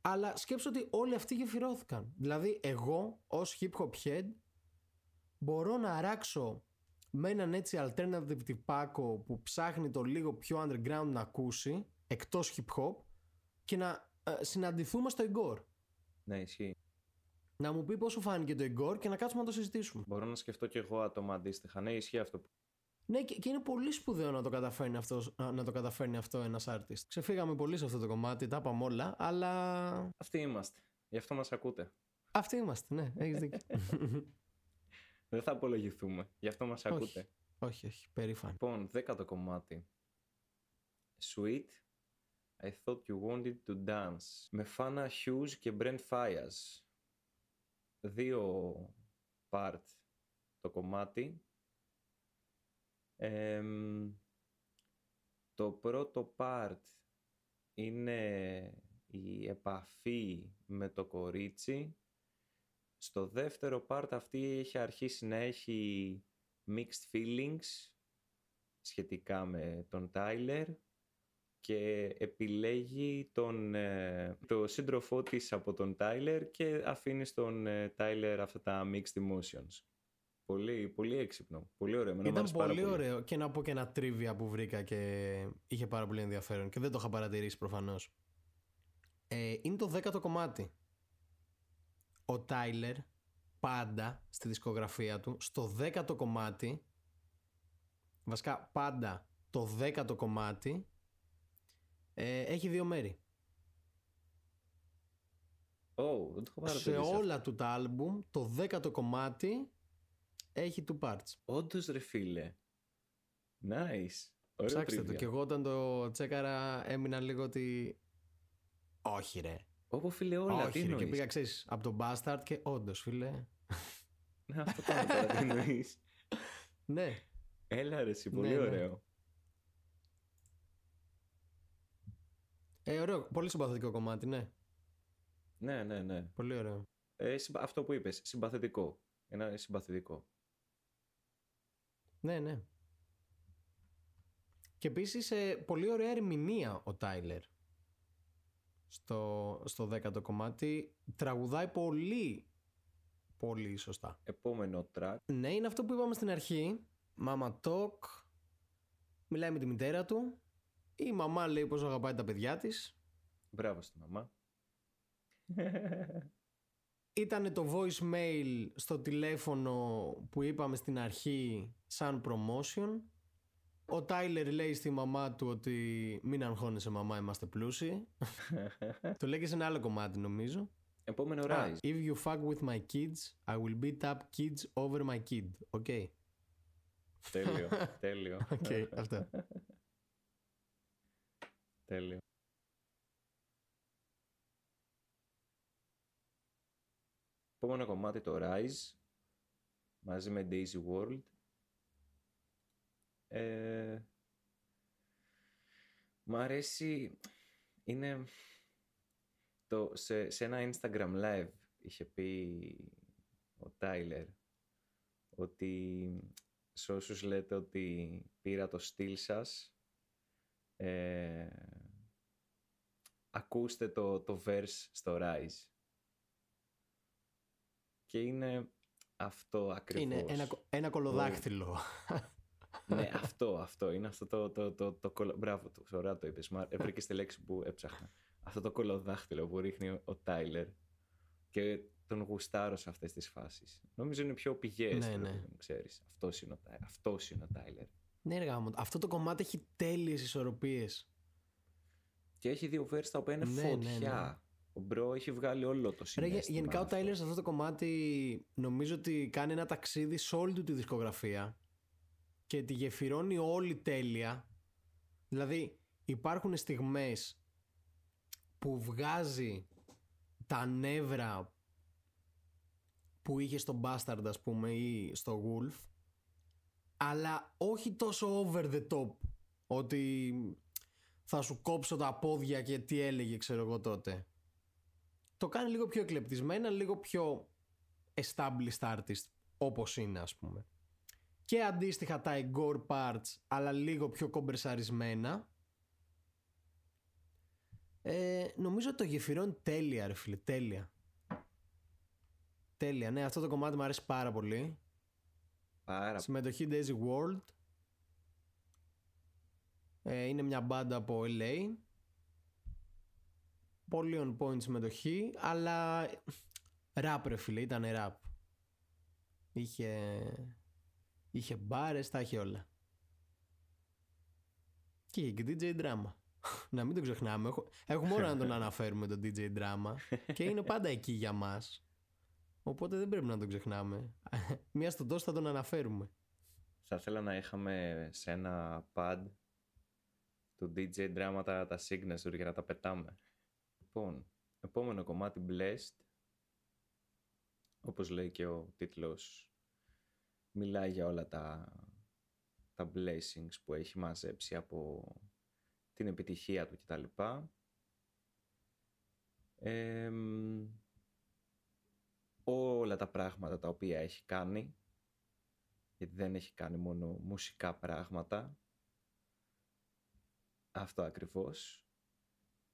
Αλλά σκέψω ότι όλοι αυτοί γεφυρώθηκαν. Δηλαδή, εγώ ως hip hop head μπορώ να αράξω με έναν έτσι alternative τυπάκο που ψάχνει το λίγο πιο underground να ακούσει εκτός hip hop και να ε, συναντηθούμε στο Igor. Ναι, ισχύει. Να μου πει πώς σου φάνηκε το Igor και να κάτσουμε να το συζητήσουμε. Μπορώ να σκεφτώ κι εγώ άτομα αντίστοιχα. Ναι, ισχύει αυτό που. Ναι, και, και είναι πολύ σπουδαίο να το καταφέρνει αυτό, να το καταφέρνει αυτό ένας artist. Ξεφύγαμε πολύ σε αυτό το κομμάτι, τα είπαμε όλα, αλλά Αυτοί είμαστε. Γι' αυτό μας ακούτε. αυτοί είμαστε, ναι, έχεις δίκιο. *laughs* Δεν θα απολογηθούμε. Γι' αυτό μας ακούτε. όχι, όχι, περήφανοι. Λοιπόν, δέκατο κομμάτι. Sweet, I thought you wanted to dance. Με Fana Hughes και Brent Fias. Δύο part το κομμάτι. Εμ, το πρώτο part είναι η επαφή με το κορίτσι. Στο δεύτερο part αυτή έχει αρχίσει να έχει mixed feelings σχετικά με τον Τάιλερ και επιλέγει τον, ε, το σύντροφό της από τον Τάιλερ και αφήνει στον ε, Τάιλερ αυτά τα mixed emotions. Πολύ, πολύ έξυπνο. Πολύ ωραίο. Εμένα μου Ήταν άρεσε πάρα πολύ ωραίο και να πω και ένα τρίβια που βρήκα και είχε πάρα πολύ ενδιαφέρον και δεν το είχα παρατηρήσει προφανώς. Ε, είναι το δέκατο κομμάτι. Ο Τάιλερ πάντα στη δισκογραφία του, στο δέκατο κομμάτι, βασικά πάντα το δέκατο κομμάτι, ε, έχει δύο μέρη. Oh, δεν το έχω Σε παρατηρήσει αυτό. όλα του τα άλμπουμ, το δέκατο κομμάτι έχει two parts. Όντως ρε φίλε. Nice. Ωραίο Ψάξτε το. trivia. Και εγώ όταν το τσέκαρα έμεινα λίγο ότι. Όχι, ρε. Όπο φίλε όλα, τι Όχι, ρε. Και εννοείς; πήγα, ξέρεις, από τον Bastard και όντως, φίλε. Ναι, αυτό κάνω τώρα, τι εννοείς; *laughs* ναι. Έλα ρε εσύ, πολύ Ναι, ναι. ωραίο. Ε, ωραίο. Πολύ συμπαθητικό κομμάτι, ναι. Ναι, ναι, ναι. Πολύ ωραίο. Ε, συμπα- αυτό που είπες, συμπαθητικό. Ένα συμπαθητικό. Ναι, ναι. Και επίσης πολύ ωραία ερμηνεία ο Τάιλερ. Στο, στο δέκατο κομμάτι τραγουδάει πολύ πολύ σωστά. Επόμενο track. Ναι, είναι αυτό που είπαμε στην αρχή. Μάμα talk. Μιλάει με τη μητέρα του. Η μαμά λέει πως αγαπάει τα παιδιά της. Μπράβο στη μαμά. Ήταν το voicemail στο τηλέφωνο που είπαμε στην αρχή σαν promotion. Ο Tyler λέει στη μαμά του ότι μην αγχώνεσαι μαμά, είμαστε πλούσιοι. *laughs* το λέει και σε ένα άλλο κομμάτι νομίζω. Επόμενο Α, Rise. If you fuck with my kids, I will beat up kids over my kid. OK. τέλειο, *laughs* τέλειο. Οκ, αυτό. τέλειο. Επόμενο κομμάτι το Rise μαζί με Daisy World. Ε, μ' αρέσει, είναι, το, σε, σε ένα Instagram live είχε πει ο Τάιλερ ότι σε όσους λέτε ότι πήρα το στυλ σας ε, ακούστε το, το verse στο Rise. Και είναι αυτό ακριβώς. Είναι ένα, ένα κολοδάχτυλο. Ναι, αυτό, αυτό. Είναι αυτό το, το, το, το, το Μπράβο του, ωραία το είπες. Έβρεκες τη λέξη που έψαχνα. Αυτό το κολοδάχτυλο που ρίχνει ο Τάιλερ και τον γουστάρω σε αυτές τις φάσεις. Νομίζω είναι πιο πηγές, ναι, ναι. ξέρεις. Αυτός είναι, ο, αυτός είναι ο Τάιλερ. Ναι, ρε Αυτό το κομμάτι έχει τέλειες ισορροπίες. Και έχει δύο verse τα οποία είναι ναι, φωτιά. Ναι, ναι. Ο Μπρο έχει βγάλει όλο το συνέστημα. γενικά ο Τάιλερ σε αυτό το κομμάτι νομίζω ότι κάνει ένα ταξίδι σε όλη του τη δισκογραφία και τη γεφυρώνει όλη τέλεια. Δηλαδή υπάρχουν στιγμές που βγάζει τα νεύρα που είχε στον Bastard ας πούμε ή στο Wolf αλλά όχι τόσο over the top ότι θα σου κόψω τα πόδια και τι έλεγε ξέρω εγώ τότε το κάνει λίγο πιο εκλεπτισμένα λίγο πιο established artist όπως είναι ας πούμε και αντίστοιχα τα Igor parts αλλά λίγο πιο κομπερσαρισμένα ε, νομίζω ότι το γεφυρώνει τέλεια ρε φίλε τέλεια τέλεια ναι αυτό το κομμάτι μου αρέσει πάρα πολύ Πάρα Συμμετοχή Daisy World. Ε, είναι μια μπάντα από LA. Πολύ on point συμμετοχή, αλλά rap ρε φίλε, ήταν rap. Είχε, είχε μπάρες, τα είχε όλα. Και είχε και DJ Drama. *laughs* να μην το ξεχνάμε. Έχουμε ώρα να τον *laughs* αναφέρουμε τον DJ Drama και είναι πάντα εκεί για μας. Οπότε δεν πρέπει να τον ξεχνάμε. *laughs* Μία στον τόσο θα τον αναφέρουμε. Θα ήθελα να είχαμε σε ένα pad του DJ Drama τα, τα signature για να τα πετάμε. Λοιπόν, επόμενο κομμάτι Blessed. Όπως λέει και ο τίτλος, μιλάει για όλα τα, τα blessings που έχει μαζέψει από την επιτυχία του κτλ. Ε, όλα τα πράγματα τα οποία έχει κάνει γιατί δεν έχει κάνει μόνο μουσικά πράγματα αυτό ακριβώς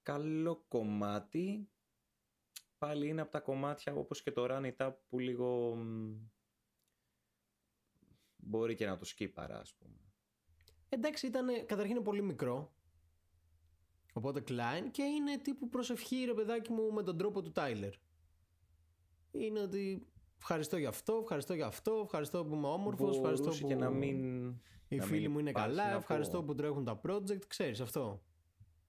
καλό κομμάτι πάλι είναι από τα κομμάτια όπως και το Run που λίγο μπορεί και να το σκύπαρα ας πούμε εντάξει ήταν καταρχήν πολύ μικρό οπότε Klein και είναι τύπου προσευχή ρε παιδάκι μου με τον τρόπο του Tyler είναι ότι ευχαριστώ για αυτό, ευχαριστώ για αυτό, ευχαριστώ που είμαι όμορφος, ευχαριστώ που. Και να μην. Οι να φίλοι μου είναι καλά, ευχαριστώ που τρέχουν τα project, ξέρεις αυτό.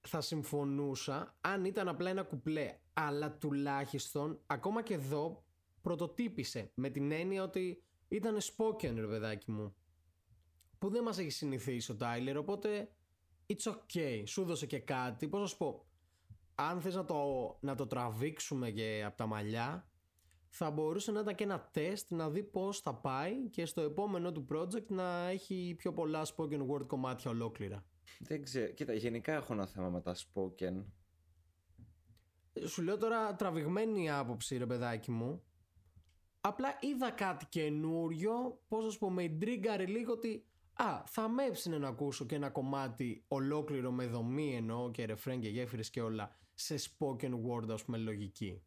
Θα συμφωνούσα αν ήταν απλά ένα κουπλέ, αλλά τουλάχιστον ακόμα και εδώ πρωτοτύπησε με την έννοια ότι ήταν spoken ρε παιδάκι μου που δεν μας έχει συνηθίσει ο Τάιλερ οπότε it's okay σου δώσε και κάτι πώς να σου πω αν θες να το, να το τραβήξουμε και από τα μαλλιά θα μπορούσε να ήταν και ένα τεστ να δει πώς θα πάει και στο επόμενο του project να έχει πιο πολλά spoken word κομμάτια ολόκληρα. Δεν ξέρω. Κοίτα, γενικά έχω ένα θέμα με τα spoken. Σου λέω τώρα τραβηγμένη άποψη ρε παιδάκι μου. Απλά είδα κάτι καινούριο, πώς να σου πω, με εντρίγκαρε λίγο ότι Α, θα με έψινε να ακούσω και ένα κομμάτι ολόκληρο με δομή εννοώ και ρεφρέν και γέφυρες και όλα σε spoken word ας πούμε λογική.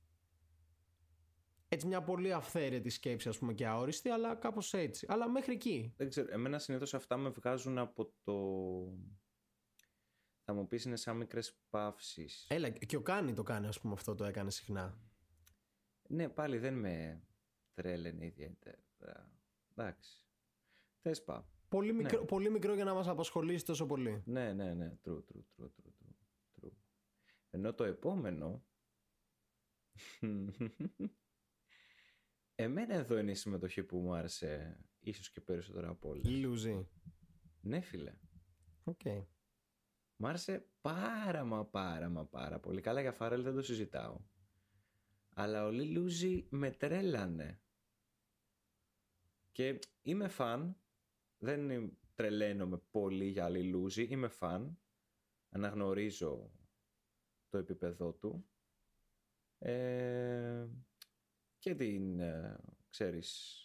Έτσι μια πολύ αυθαίρετη σκέψη ας πούμε και αόριστη αλλά κάπως έτσι. Αλλά μέχρι εκεί. Δεν ξέρω εμένα συνήθως αυτά με βγάζουν από το θα μου πεις είναι σαν μικρές παύσεις. Έλα και ο Κάνι το κάνει ας πούμε αυτό το έκανε συχνά. Ναι πάλι δεν με τρέλαινε ιδιαίτερα εντάξει θες πά πολύ ναι. μικρό, πολύ μικρό για να μας απασχολήσει τόσο πολύ ναι ναι ναι true true true true, true. ενώ το επόμενο *laughs* Εμένα εδώ είναι η συμμετοχή που μου άρεσε ίσως και περισσότερο από όλες. Λούζι. Ναι φίλε. OK. Okay. Μ' άρεσε πάρα μα πάρα μα πάρα πολύ. Καλά για Pharrell δεν το συζητάω. Αλλά ο Uzi με τρέλανε. Και είμαι φαν. Δεν τρελαίνομαι πολύ για Uzi. Είμαι φαν. Αναγνωρίζω το επίπεδό του. Ε, και την, ε, ξέρεις,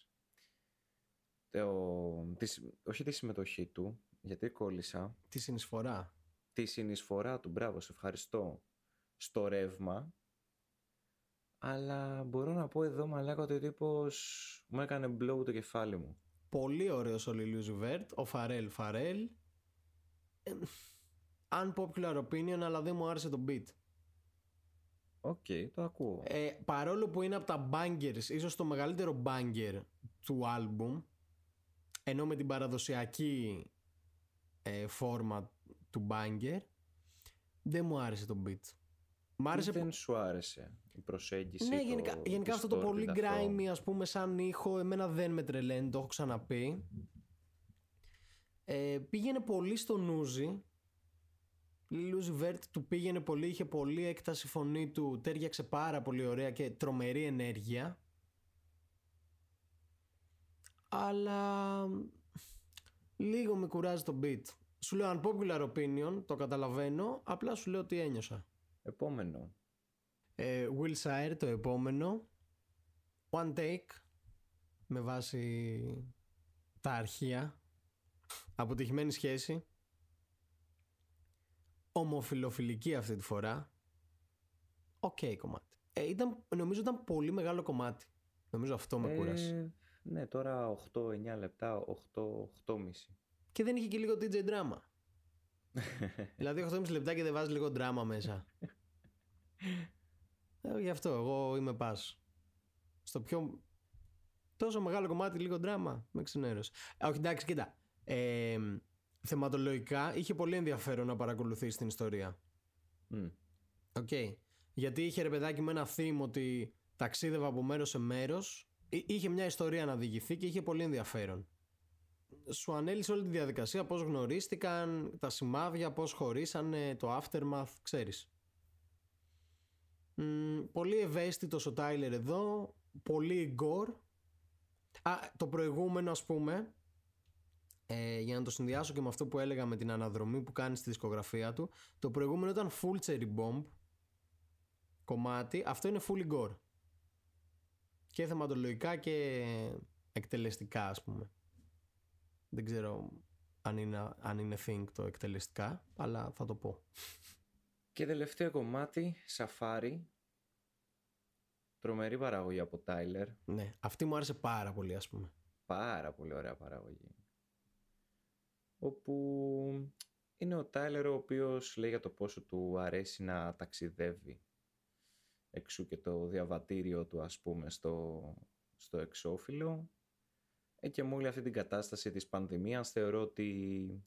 το, όχι τη συμμετοχή του, γιατί κόλλησα. Τη συνεισφορά. Τη συνεισφορά του, μπράβο, σε ευχαριστώ. Στο ρεύμα. Αλλά μπορώ να πω εδώ μαλάκα ότι ο τύπος μου έκανε blow το κεφάλι μου. Πολύ ωραίος ο Λιλίου Βέρτ, ο Φαρέλ Φαρέλ. Unpopular opinion, αλλά δεν μου άρεσε το beat. OK, okay, το ακούω. Ε, παρόλο που είναι από τα bangers, ίσως το μεγαλύτερο banger του album, εννοώ με την παραδοσιακή ε, φόρμα του banger, δεν μου άρεσε το beat. Μ' άρεσε... Δεν σου άρεσε η προσέγγιση. Ναι, γενικά, γενικά αυτό το πολύ grimy, ας πούμε, σαν ήχο, εμένα δεν με τρελαίνει, το έχω ξαναπεί. Ε, πήγαινε πολύ στον Uzi. Λούζι Βέρτ του πήγαινε πολύ, είχε πολύ έκταση φωνή του, τέριαξε πάρα πολύ ωραία και τρομερή ενέργεια. Αλλά λίγο με κουράζει το beat. Σου λέω unpopular opinion, το καταλαβαίνω, απλά σου λέω τι ένιωσα. Επόμενο. Ε, Will Sire το επόμενο. One take με βάση τα αρχεία. Αποτυχημένη σχέση. Ομοφυλοφιλική αυτή τη φορά. OK okay, κομμάτι. Ε, ήταν, νομίζω ήταν πολύ μεγάλο κομμάτι. Νομίζω αυτό με ε, κούρασε. Ναι, τώρα 8-9 λεπτά, 8-8,5. Και δεν είχε και λίγο DJ Drama. *laughs* δηλαδή 8,5 λεπτά και δεν βάζεις λίγο Drama μέσα. *laughs* ε, γι' αυτό εγώ είμαι pass. Στο πιο τόσο μεγάλο κομμάτι λίγο Drama με ξενέρωσε. όχι εντάξει κοίτα. Ε, θεματολογικά είχε πολύ ενδιαφέρον να παρακολουθήσει την ιστορία. OK. Okay. Γιατί είχε ρε παιδάκι με ένα θύμο ότι ταξίδευε από μέρος σε μέρος είχε μια ιστορία να διηγηθεί και είχε πολύ ενδιαφέρον. Σου ανέλυσε όλη τη διαδικασία, πώς γνωρίστηκαν, τα σημάδια, πώς χωρίσανε, το aftermath, ξέρεις. Πολύ ευαίσθητος ο Τάιλερ εδώ, πολύ gore. Α, το προηγούμενο ας πούμε, ε, για να το συνδυάσω και με αυτό που έλεγα με την αναδρομή που κάνει στη δισκογραφία του, το προηγούμενο ήταν full cherry bomb κομμάτι, αυτό είναι full gore και θεματολογικά και εκτελεστικά ας πούμε. Δεν ξέρω αν είναι, αν είναι think το εκτελεστικά, αλλά θα το πω. Και τελευταίο κομμάτι, Σαφάρι. Τρομερή παραγωγή από Τάιλερ. Ναι, αυτή μου άρεσε πάρα πολύ ας πούμε. Πάρα πολύ ωραία παραγωγή. Όπου είναι ο Τάιλερ ο οποίος λέει για το πόσο του αρέσει να ταξιδεύει εξού και το διαβατήριο του ας πούμε στο, στο εξώφυλλο ε, και με αυτή την κατάσταση της πανδημίας θεωρώ ότι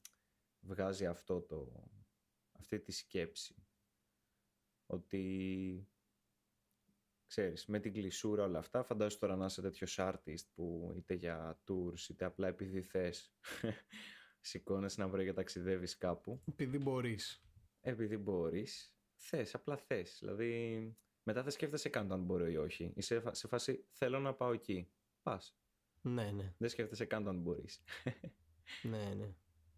βγάζει αυτό το, αυτή τη σκέψη ότι ξέρεις με την κλεισούρα όλα αυτά φαντάζομαι τώρα να είσαι τέτοιος artist που είτε για tours είτε απλά επειδή θες *laughs* σηκώνεσαι να βρει και ταξιδεύεις κάπου επειδή μπορείς επειδή μπορείς θες, απλά θες δηλαδή μετά δεν σκέφτεσαι καν αν μπορεί ή όχι. Είσαι σε φάση θέλω να πάω εκεί. Πας. Ναι, ναι. Δεν σκέφτεσαι καν αν μπορείς. ναι, ναι.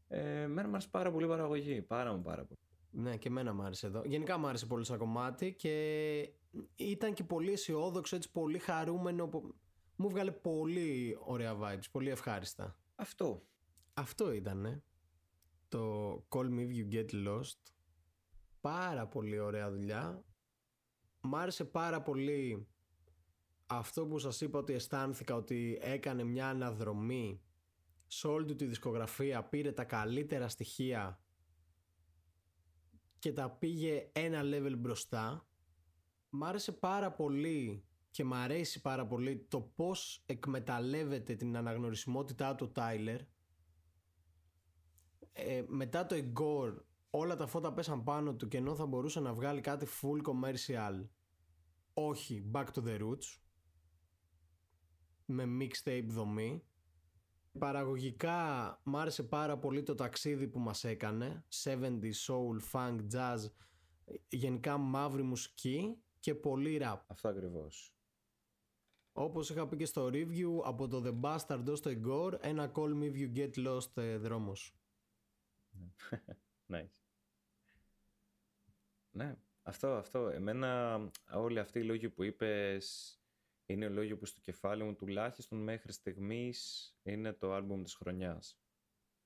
Ε, μένα μου άρεσε πάρα πολύ παραγωγή. Πάρα μου πάρα πολύ. Ναι, και εμένα μου άρεσε εδώ. Γενικά μου άρεσε πολύ σαν κομμάτι και ήταν και πολύ αισιόδοξο, έτσι πολύ χαρούμενο. Μου βγάλε πολύ ωραία vibes, πολύ ευχάριστα. Αυτό. Αυτό ήταν, Το Call Me If You Get Lost. Πάρα πολύ ωραία δουλειά μ' άρεσε πάρα πολύ αυτό που σας είπα ότι αισθάνθηκα ότι έκανε μια αναδρομή σε όλη του τη δισκογραφία, πήρε τα καλύτερα στοιχεία και τα πήγε ένα level μπροστά. Μ' άρεσε πάρα πολύ και μ' αρέσει πάρα πολύ το πώς εκμεταλλεύεται την αναγνωρισιμότητά του Τάιλερ. Ε, μετά το Igor όλα τα φώτα πέσαν πάνω του και ενώ θα μπορούσε να βγάλει κάτι full commercial όχι back to the roots με mixtape δομή παραγωγικά μ' άρεσε πάρα πολύ το ταξίδι που μας έκανε 70 soul, funk, jazz γενικά μαύρη μουσική και πολύ rap αυτό ακριβώς Όπως είχα πει και στο review, από το The Bastard ως το Igor, ένα Call Me If You Get Lost ε, δρόμος. *laughs* nice. Ναι, αυτό, αυτό. Εμένα όλοι αυτοί οι λόγοι που είπες είναι λόγοι που στο κεφάλι μου τουλάχιστον μέχρι στιγμής είναι το άλμπουμ της χρονιάς.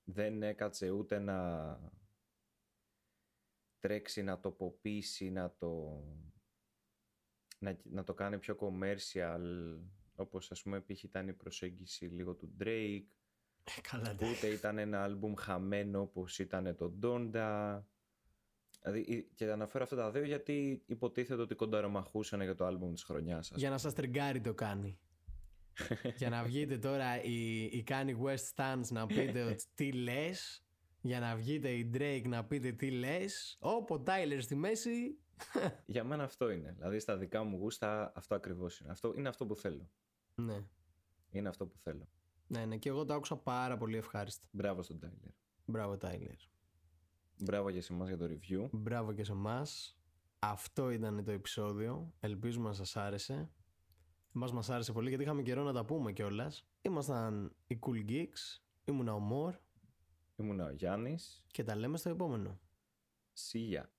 Δεν έκατσε ούτε να τρέξει να το ποπίσει, να το, να, να το κάνει πιο commercial, όπως ας πούμε π.χ. ήταν η προσέγγιση λίγο του Drake. Ε, καλά, ούτε ήταν ένα άλμπουμ χαμένο όπως ήταν το Donda. Δηλαδή, και αναφέρω αυτά τα δύο γιατί υποτίθεται ότι κονταρομαχούσαν για το άλμπουμ της χρονιάς. Για να σας τριγκάρει το κάνει. *laughs* για να βγείτε τώρα η, η Kanye West Stance να πείτε ότι τι λες. Για να βγείτε η Drake να πείτε τι λες. Όπο Tyler στη μέση. *laughs* Για μένα αυτό είναι. Δηλαδή στα δικά μου γούστα αυτό ακριβώς είναι. Αυτό, Είναι αυτό που θέλω. Ναι. Είναι αυτό που θέλω. Ναι, ναι. Και εγώ το άκουσα πάρα πολύ ευχάριστα. Μπράβο στον Tyler. Μπράβο Tyler Μπράβο και σε εμάς για το review. Μπράβο και σε εμάς. Αυτό ήταν το επεισόδιο. Ελπίζουμε να σας άρεσε. Εμάς μας άρεσε πολύ γιατί είχαμε καιρό να τα πούμε κιόλας. Ήμασταν οι Cool Geeks Ήμουνα ο Μορ Ήμουνα ο Γιάννης. Και τα λέμε στο επόμενο. See ya